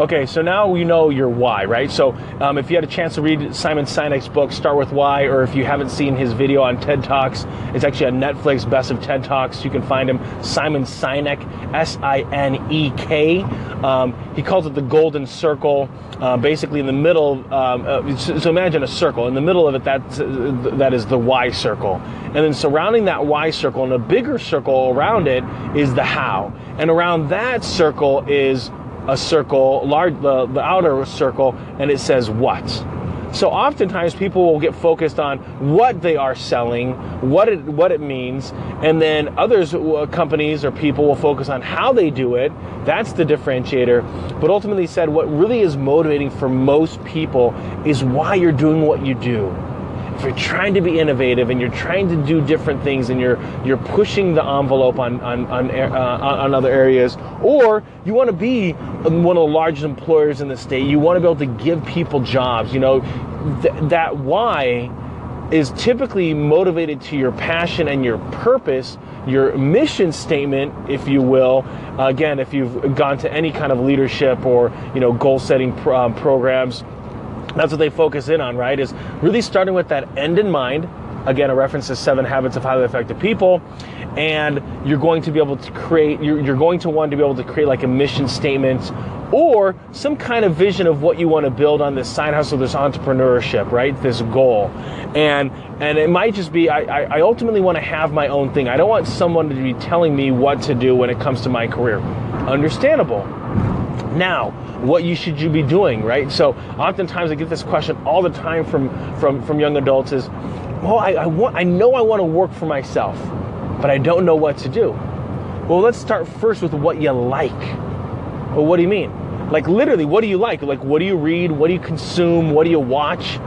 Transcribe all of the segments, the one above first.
Okay, so now you know your why, right? So um, if you had a chance to read Simon Sinek's book, Start With Why, or if you haven't seen his video on TED Talks, it's actually on Netflix, Best of TED Talks. You can find him, Simon Sinek, S I N E K. Um, he calls it the golden circle. Uh, basically, in the middle, um, uh, so imagine a circle. In the middle of it, that, that is the why circle. And then surrounding that why circle, and a bigger circle around it, is the how. And around that circle is a circle, large, the, the outer circle, and it says what. So oftentimes people will get focused on what they are selling, what it what it means, and then others uh, companies or people will focus on how they do it. That's the differentiator. But ultimately said what really is motivating for most people is why you're doing what you do if you're trying to be innovative and you're trying to do different things and you're you're pushing the envelope on on on, uh, on other areas, or you want to be one of the largest employers in the state, you want to be able to give people jobs. You know, th- that why is typically motivated to your passion and your purpose, your mission statement, if you will. Again, if you've gone to any kind of leadership or you know goal setting pro- um, programs that's what they focus in on, right? Is really starting with that end in mind. Again, a reference to seven habits of highly effective people. And you're going to be able to create, you're, you're going to want to be able to create like a mission statement or some kind of vision of what you want to build on this side hustle, this entrepreneurship, right? This goal. And and it might just be I, I ultimately want to have my own thing. I don't want someone to be telling me what to do when it comes to my career. Understandable. Now, what you should you be doing, right? So oftentimes I get this question all the time from from from young adults is, well, I, I want I know I want to work for myself, but I don't know what to do. Well, let's start first with what you like. Well, what do you mean? Like literally, what do you like? Like what do you read? What do you consume? What do you watch?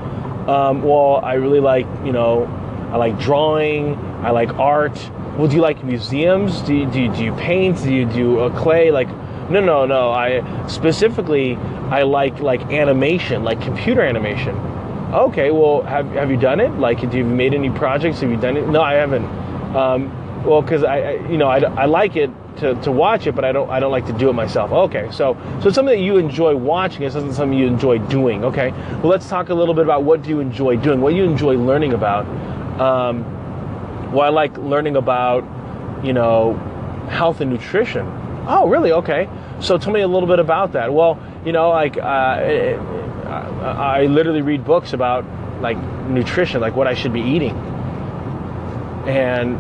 Um, well, I really like, you know, I like drawing. I like art. Well, do you like museums? Do you, do you, do you paint? Do you do uh, clay? Like no, no, no. I specifically I like like animation, like computer animation. Okay, well, have have you done it? Like, have you made any projects? Have you done it? No, I haven't. Um, well, because I, I, you know, I, I like it to, to watch it, but I don't I don't like to do it myself. Okay, so so it's something that you enjoy watching. It's not something you enjoy doing. Okay, well, let's talk a little bit about what do you enjoy doing, what you enjoy learning about. Um, well, I like learning about, you know, health and nutrition Oh, really? Okay. So tell me a little bit about that. Well, you know, like uh, I literally read books about like nutrition, like what I should be eating, and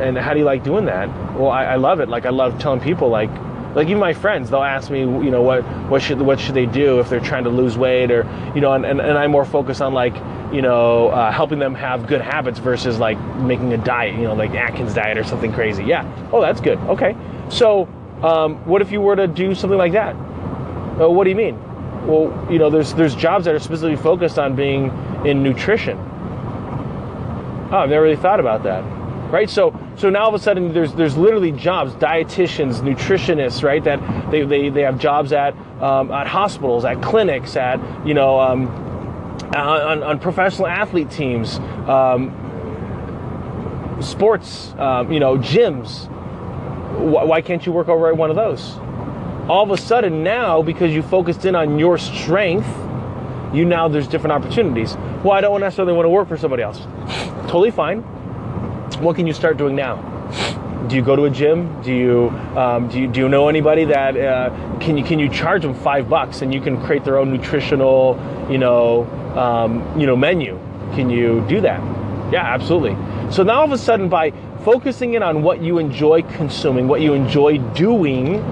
and how do you like doing that? Well, I, I love it. Like I love telling people like like even my friends they'll ask me you know what what should what should they do if they're trying to lose weight or you know and, and, and i'm more focused on like you know uh, helping them have good habits versus like making a diet you know like atkins diet or something crazy yeah oh that's good okay so um, what if you were to do something like that? Uh, what do you mean? Well, you know, there's there's jobs that are specifically focused on being in nutrition. Oh, I've never really thought about that. Right? So so now all of a sudden there's there's literally jobs, dietitians, nutritionists, right? That they, they, they have jobs at um, at hospitals, at clinics, at you know um, on, on professional athlete teams, um, sports, um, you know, gyms, why can't you work over at one of those? All of a sudden now, because you focused in on your strength, you now there's different opportunities. Well, I don't necessarily want to work for somebody else. totally fine. What can you start doing now? Do you go to a gym? Do you um, do you, do you know anybody that uh, can you can you charge them five bucks and you can create their own nutritional you know um, you know menu? Can you do that? Yeah, absolutely. So now all of a sudden by focusing in on what you enjoy consuming, what you enjoy doing,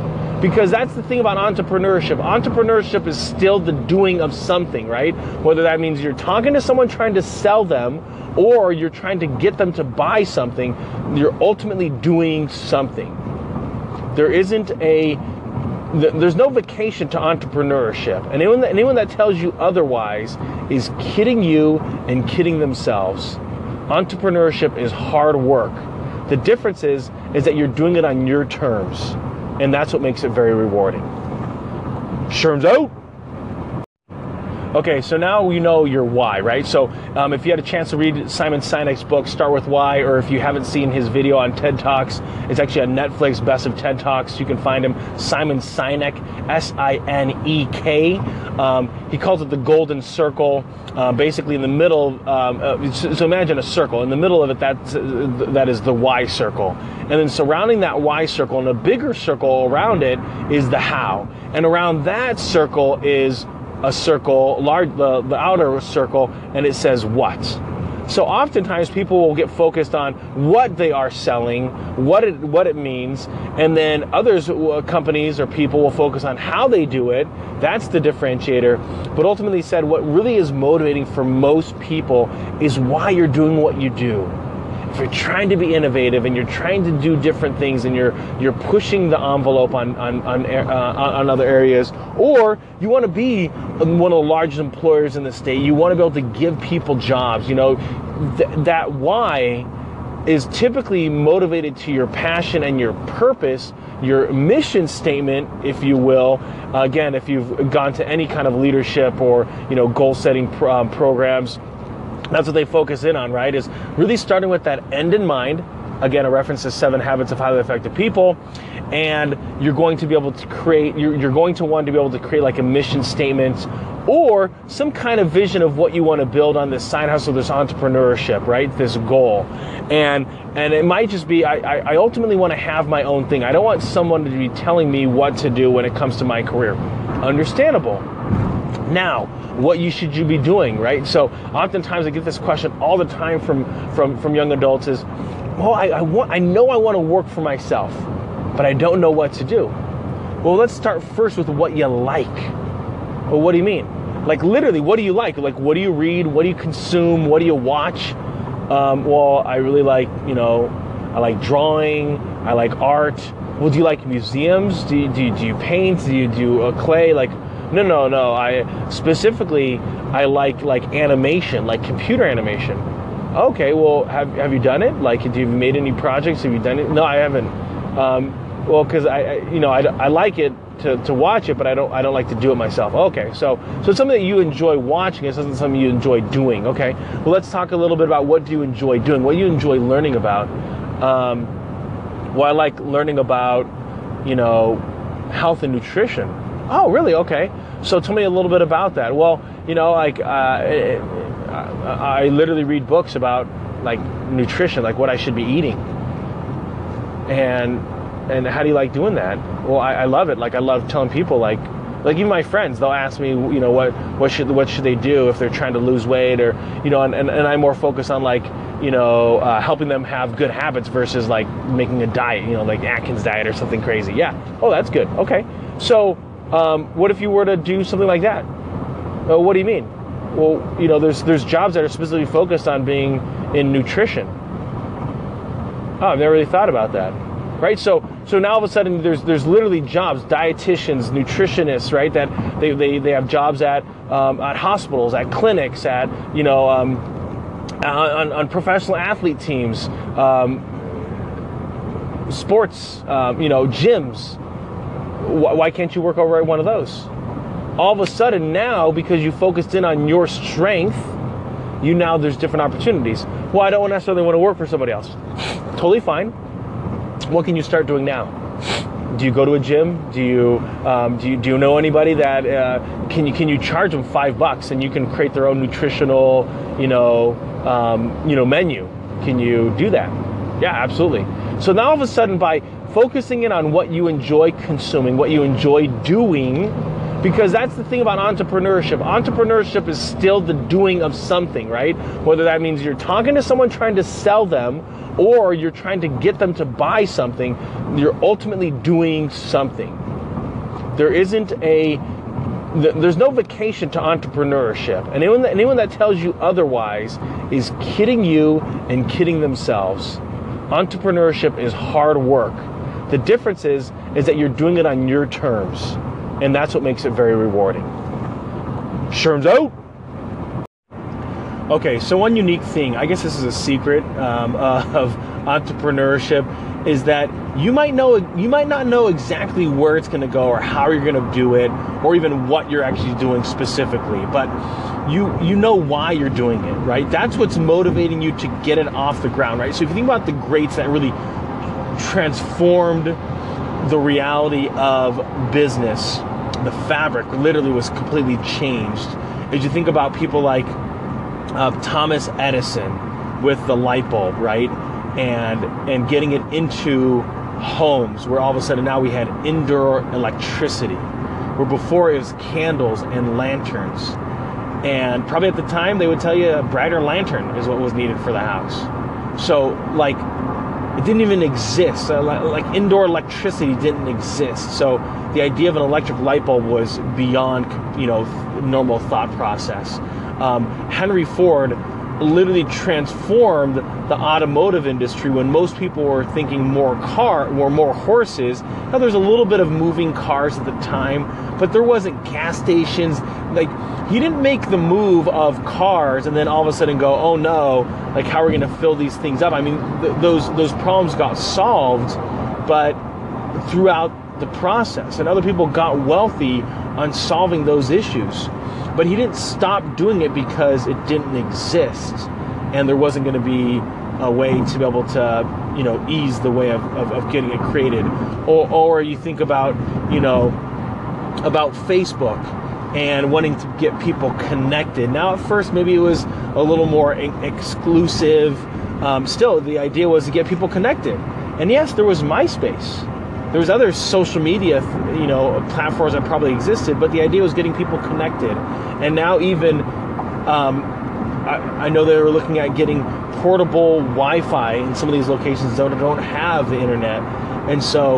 because that's the thing about entrepreneurship. Entrepreneurship is still the doing of something, right? Whether that means you're talking to someone trying to sell them or you're trying to get them to buy something, you're ultimately doing something. There isn't a there's no vacation to entrepreneurship. Anyone that, anyone that tells you otherwise is kidding you and kidding themselves. Entrepreneurship is hard work. The difference is is that you're doing it on your terms, and that's what makes it very rewarding. Sherm's out. Okay, so now you know your why, right? So um, if you had a chance to read Simon Sinek's book, Start With Why, or if you haven't seen his video on TED Talks, it's actually on Netflix, Best of TED Talks. You can find him, Simon Sinek, S-I-N-E-K. Um, he calls it the golden circle. Uh, basically, in the middle, um, uh, so imagine a circle. In the middle of it, that, that is the why circle. And then surrounding that why circle, and a bigger circle around it, is the how. And around that circle is a circle, large, the, the outer circle, and it says what. So oftentimes people will get focused on what they are selling, what it what it means, and then others uh, companies or people will focus on how they do it. That's the differentiator. But ultimately said what really is motivating for most people is why you're doing what you do if you're trying to be innovative and you're trying to do different things and you're you're pushing the envelope on on on, uh, on other areas, or you want to be one of the largest employers in the state, you want to be able to give people jobs. You know, th- that why is typically motivated to your passion and your purpose, your mission statement, if you will. Again, if you've gone to any kind of leadership or you know goal setting um, programs that's what they focus in on, right? Is really starting with that end in mind. Again, a reference to seven habits of highly effective people. And you're going to be able to create, you're, you're going to want to be able to create like a mission statement or some kind of vision of what you want to build on this side hustle, this entrepreneurship, right? This goal. And and it might just be I, I ultimately want to have my own thing. I don't want someone to be telling me what to do when it comes to my career. Understandable. Now, what you should you be doing, right? So oftentimes I get this question all the time from from from young adults is, well, I, I want I know I want to work for myself, but I don't know what to do. Well, let's start first with what you like. Well, what do you mean? Like literally, what do you like? Like what do you read? What do you consume? What do you watch? Um, well, I really like you know, I like drawing. I like art. Well, do you like museums? Do you, do you, do you paint? Do you do uh, clay? Like no, no, no. I specifically I like like animation, like computer animation. Okay, well, have have you done it? Like, have you made any projects? Have you done it? No, I haven't. Um, well, because I, I, you know, I, I like it to, to watch it, but I don't I don't like to do it myself. Okay, so so it's something that you enjoy watching. It's not something you enjoy doing. Okay, well, let's talk a little bit about what do you enjoy doing, what you enjoy learning about. Um, well, I like learning about, you know, health and nutrition. Oh, really? Okay. So tell me a little bit about that. Well, you know, like uh, I literally read books about like nutrition, like what I should be eating, and and how do you like doing that? Well, I, I love it. Like I love telling people like like even my friends they'll ask me you know what what should what should they do if they're trying to lose weight or you know and, and, and i'm more focused on like you know uh, helping them have good habits versus like making a diet you know like atkins diet or something crazy yeah oh that's good okay so um, what if you were to do something like that? Uh, what do you mean? Well, you know, there's there's jobs that are specifically focused on being in nutrition. Oh, I've never really thought about that. Right? So so now all of a sudden there's there's literally jobs, dietitians, nutritionists, right? That they, they, they have jobs at um, at hospitals, at clinics, at you know um, on, on professional athlete teams, um, sports, um, you know, gyms, why can't you work over at one of those? All of a sudden now, because you focused in on your strength, you now there's different opportunities. Well, I don't necessarily want to work for somebody else. totally fine. What can you start doing now? Do you go to a gym? Do you um, do you, do you know anybody that uh, can you can you charge them five bucks and you can create their own nutritional you know um, you know menu? Can you do that? Yeah, absolutely. So now all of a sudden by focusing in on what you enjoy consuming, what you enjoy doing, because that's the thing about entrepreneurship. Entrepreneurship is still the doing of something, right? Whether that means you're talking to someone trying to sell them or you're trying to get them to buy something, you're ultimately doing something. There isn't a there's no vacation to entrepreneurship. And anyone that, anyone that tells you otherwise is kidding you and kidding themselves. Entrepreneurship is hard work. The difference is is that you're doing it on your terms, and that's what makes it very rewarding. Sherm's out. Okay, so one unique thing, I guess this is a secret um, uh, of entrepreneurship is that you might know you might not know exactly where it's going to go or how you're going to do it or even what you're actually doing specifically but you you know why you're doing it right that's what's motivating you to get it off the ground right so if you think about the greats that really transformed the reality of business. The fabric literally was completely changed. As you think about people like uh, Thomas Edison with the light bulb right? And and getting it into homes where all of a sudden now we had indoor electricity where before it was candles and lanterns. And probably at the time they would tell you a brighter lantern is what was needed for the house. So like it didn't even exist. Uh, like indoor electricity didn't exist. So the idea of an electric light bulb was beyond you know normal thought process. Um, henry ford literally transformed the automotive industry when most people were thinking more car or more horses. Now there's a little bit of moving cars at the time, but there wasn't gas stations. Like he didn't make the move of cars and then all of a sudden go, oh no, like how are we going to fill these things up? I mean, th- those those problems got solved, but throughout the process, and other people got wealthy on solving those issues. But he didn't stop doing it because it didn't exist and there wasn't going to be a way to be able to, you know, ease the way of, of, of getting it created. Or, or you think about, you know, about Facebook and wanting to get people connected. Now, at first, maybe it was a little more exclusive. Um, still, the idea was to get people connected. And yes, there was MySpace there was other social media, you know, platforms that probably existed, but the idea was getting people connected. And now even, um, I, I, know they were looking at getting portable Wi-Fi in some of these locations that don't have the internet. And so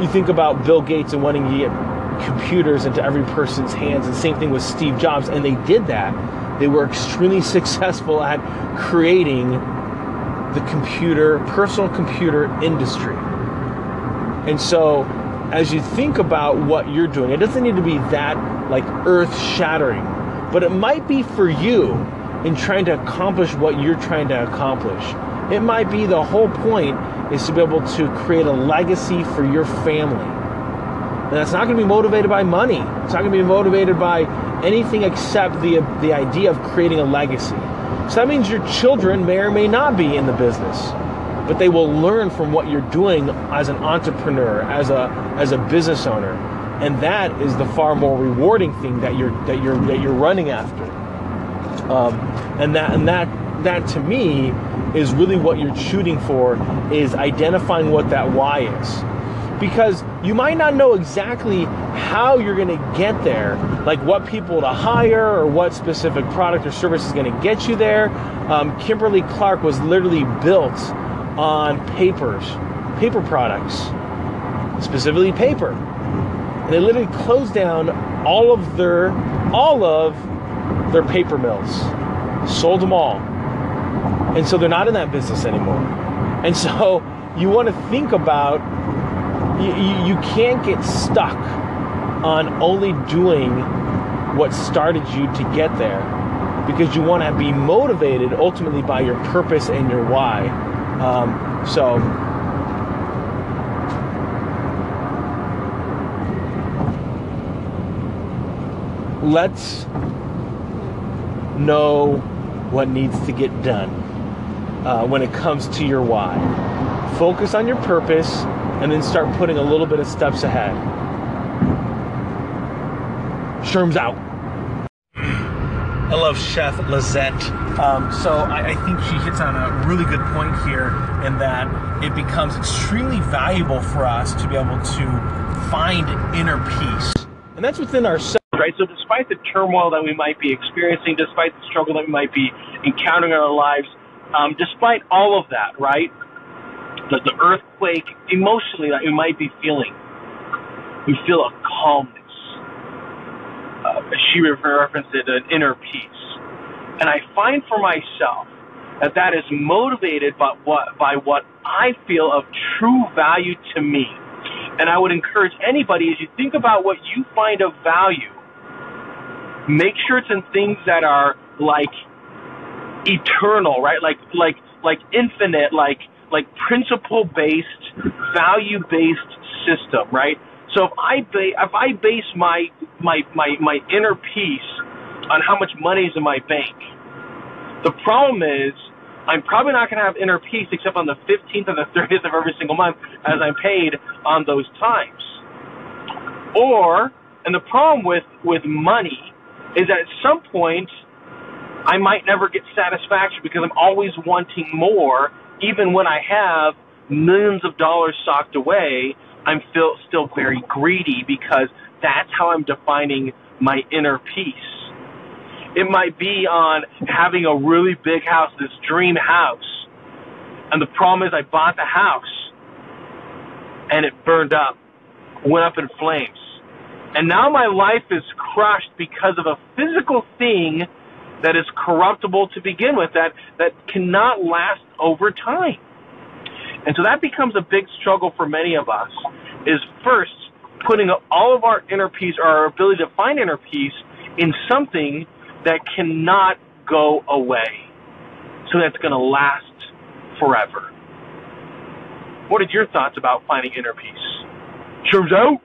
you think about Bill Gates and wanting to get computers into every person's hands, and same thing with Steve Jobs, and they did that. They were extremely successful at creating the computer, personal computer industry. And so, as you think about what you're doing, it doesn't need to be that like earth shattering, but it might be for you in trying to accomplish what you're trying to accomplish. It might be the whole point is to be able to create a legacy for your family. And that's not going to be motivated by money. It's not going to be motivated by anything except the, the idea of creating a legacy. So that means your children may or may not be in the business but they will learn from what you're doing as an entrepreneur, as a as a business owner, and that is the far more rewarding thing that you're that you're that you're running after. Um, and that and that that to me is really what you're shooting for is identifying what that why is because you might not know exactly how you're going to get there, like what people to hire or what specific product or service is going to get you there. Um, Kimberly Clark was literally built on papers, paper products, specifically paper. And they literally closed down all of their all of their paper mills, sold them all. And so they're not in that business anymore. And so you want to think about you, you can't get stuck on only doing what started you to get there because you want to be motivated ultimately by your purpose and your why um, so let's know what needs to get done uh, when it comes to your why. Focus on your purpose and then start putting a little bit of steps ahead. Sherm's out. I love Chef Lizette. Um, so I, I, think she hits on a really good point here in that it becomes extremely valuable for us to be able to find inner peace. And that's within ourselves, right? So despite the turmoil that we might be experiencing, despite the struggle that we might be encountering in our lives, um, despite all of that, right? The, the earthquake emotionally that we might be feeling, we feel a calmness uh, she referenced it, an inner peace. And I find for myself that that is motivated by what, by what I feel of true value to me. And I would encourage anybody as you think about what you find of value, make sure it's in things that are like eternal, right? Like like like infinite, like like principle based, value based system, right? So if I ba- if I base my my my my inner peace on how much money is in my bank, the problem is I'm probably not going to have inner peace except on the 15th and the 30th of every single month as I'm paid on those times. Or, and the problem with with money is that at some point I might never get satisfaction because I'm always wanting more, even when I have millions of dollars socked away. I'm still still very greedy because that's how I'm defining my inner peace. It might be on having a really big house, this dream house. And the problem is I bought the house and it burned up, went up in flames. And now my life is crushed because of a physical thing that is corruptible to begin with, that, that cannot last over time. And so that becomes a big struggle for many of us, is first putting all of our inner peace, or our ability to find inner peace, in something that cannot go away. So that's going to last forever. What are your thoughts about finding inner peace? Turns out